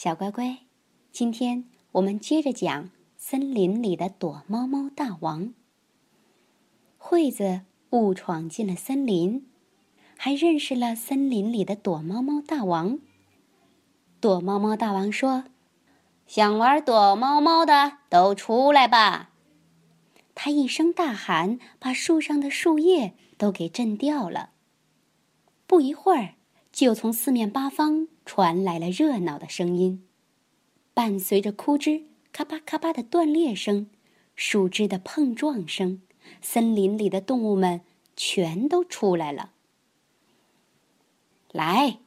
小乖乖，今天我们接着讲森林里的躲猫猫大王。惠子误闯进了森林，还认识了森林里的躲猫猫大王。躲猫猫大王说：“想玩躲猫猫的都出来吧！”他一声大喊，把树上的树叶都给震掉了。不一会儿。就从四面八方传来了热闹的声音，伴随着枯枝咔吧咔吧的断裂声，树枝的碰撞声，森林里的动物们全都出来了。来，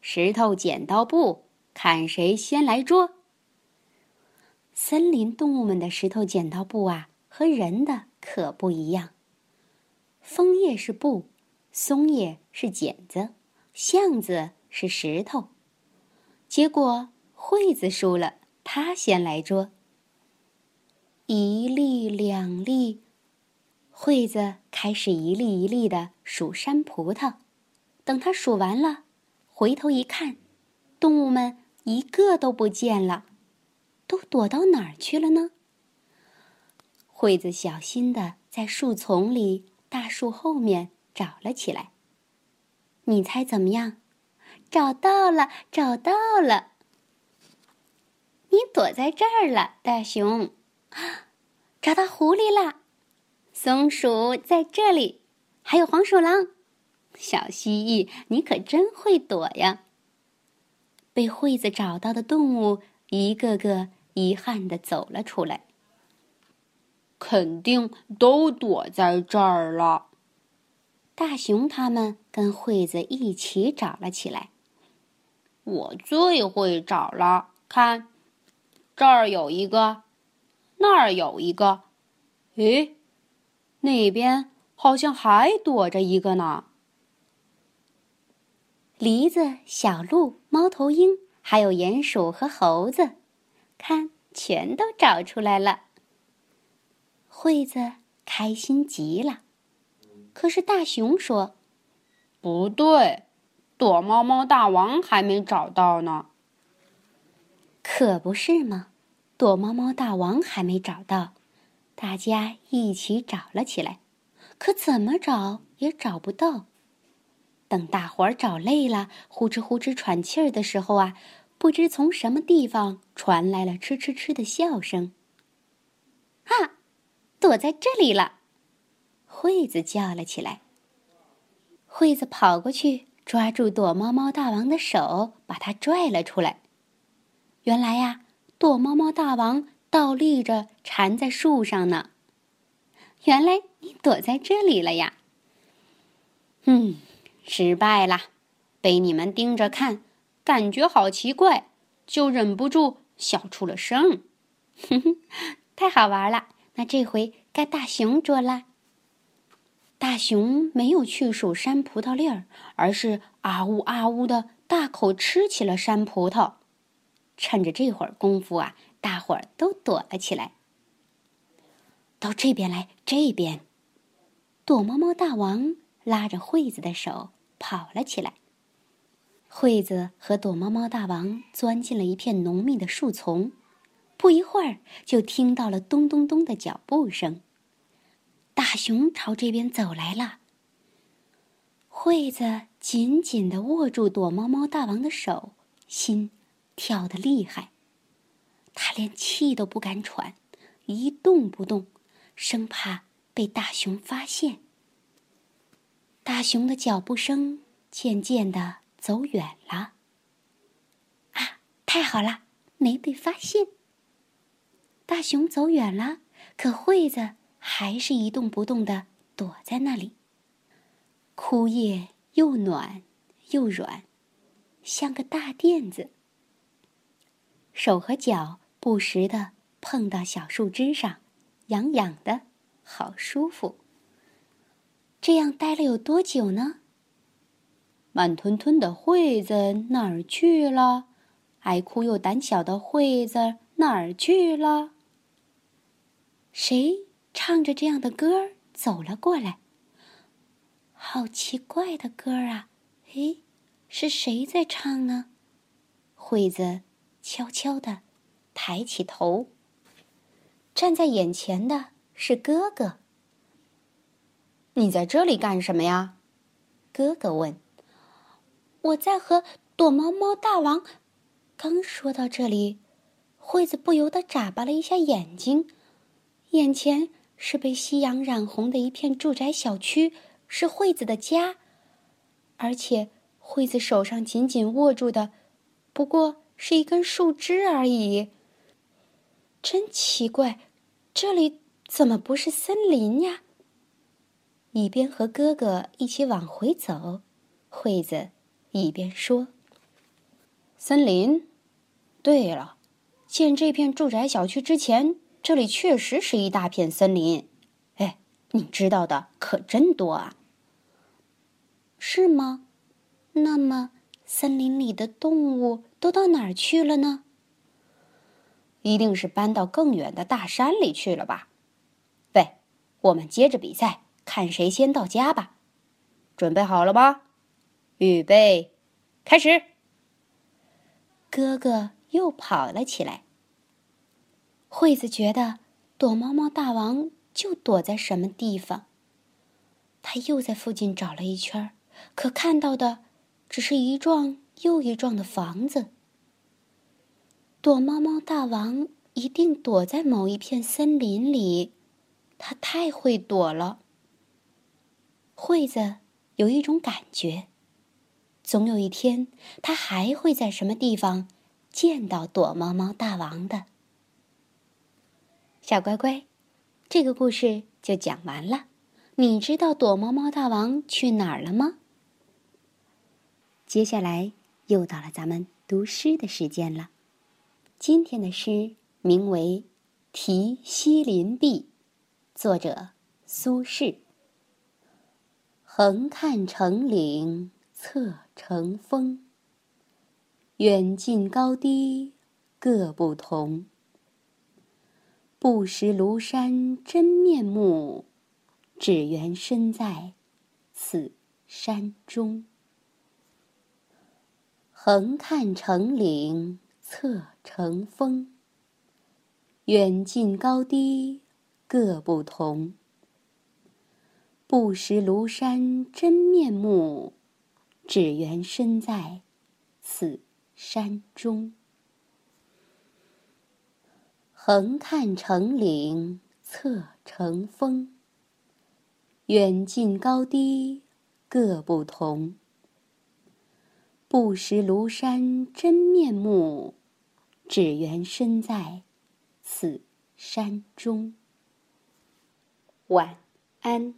石头剪刀布，看谁先来捉。森林动物们的石头剪刀布啊，和人的可不一样。枫叶是布，松叶是剪子。橡子是石头，结果惠子输了，他先来捉。一粒两粒，惠子开始一粒一粒的数山葡萄。等他数完了，回头一看，动物们一个都不见了，都躲到哪儿去了呢？惠子小心的在树丛里、大树后面找了起来。你猜怎么样？找到了，找到了！你躲在这儿了，大熊。找到狐狸了，松鼠在这里，还有黄鼠狼。小蜥蜴，你可真会躲呀！被惠子找到的动物一个个遗憾的走了出来。肯定都躲在这儿了。大熊他们跟惠子一起找了起来。我最会找了，看，这儿有一个，那儿有一个，诶，那边好像还躲着一个呢。梨子、小鹿、猫头鹰，还有鼹鼠和猴子，看，全都找出来了。惠子开心极了。可是大熊说：“不对，躲猫猫大王还没找到呢。”可不是吗？躲猫猫大王还没找到，大家一起找了起来，可怎么找也找不到。等大伙儿找累了，呼哧呼哧喘气儿的时候啊，不知从什么地方传来了哧哧哧的笑声。啊，躲在这里了！惠子叫了起来。惠子跑过去，抓住躲猫猫大王的手，把他拽了出来。原来呀，躲猫猫大王倒立着缠在树上呢。原来你躲在这里了呀！嗯，失败了，被你们盯着看，感觉好奇怪，就忍不住笑出了声。哼哼，太好玩了！那这回该大熊捉了。大熊没有去数山葡萄粒儿，而是啊呜啊呜的大口吃起了山葡萄。趁着这会儿功夫啊，大伙儿都躲了起来。到这边来，这边！躲猫猫大王拉着惠子的手跑了起来。惠子和躲猫猫大王钻进了一片浓密的树丛，不一会儿就听到了咚咚咚的脚步声。大熊朝这边走来了。惠子紧紧的握住躲猫猫大王的手，心跳得厉害。他连气都不敢喘，一动不动，生怕被大熊发现。大熊的脚步声渐渐的走远了。啊，太好了，没被发现。大熊走远了，可惠子。还是一动不动的躲在那里。枯叶又暖又软，像个大垫子。手和脚不时的碰到小树枝上，痒痒的，好舒服。这样待了有多久呢？慢吞吞的惠子哪儿去了？爱哭又胆小的惠子哪儿去了？谁？唱着这样的歌儿走了过来。好奇怪的歌儿啊！诶，是谁在唱呢？惠子悄悄地抬起头。站在眼前的是哥哥。你在这里干什么呀？哥哥问。我在和躲猫猫大王。刚说到这里，惠子不由得眨巴了一下眼睛。眼前是被夕阳染红的一片住宅小区，是惠子的家，而且惠子手上紧紧握住的，不过是一根树枝而已。真奇怪，这里怎么不是森林呀？一边和哥哥一起往回走，惠子一边说：“森林。对了，建这片住宅小区之前，这里确实是一大片森林。哎，你知道的可真多啊！是吗？那么森林里的动物都到哪儿去了呢？一定是搬到更远的大山里去了吧？喂，我们接着比赛。”看谁先到家吧，准备好了吗？预备，开始。哥哥又跑了起来。惠子觉得躲猫猫大王就躲在什么地方。他又在附近找了一圈，可看到的只是一幢又一幢的房子。躲猫猫大王一定躲在某一片森林里，他太会躲了。惠子有一种感觉，总有一天，他还会在什么地方见到躲猫猫大王的。小乖乖，这个故事就讲完了。你知道躲猫猫大王去哪儿了吗？接下来又到了咱们读诗的时间了。今天的诗名为《题西林壁》，作者苏轼。横看成岭侧成峰，远近高低各不同。不识庐山真面目，只缘身在此山中。横看成岭侧成峰，远近高低各不同。不识庐山真面目，只缘身在此山中。横看成岭侧成峰，远近高低各不同。不识庐山真面目，只缘身在此山中。晚安。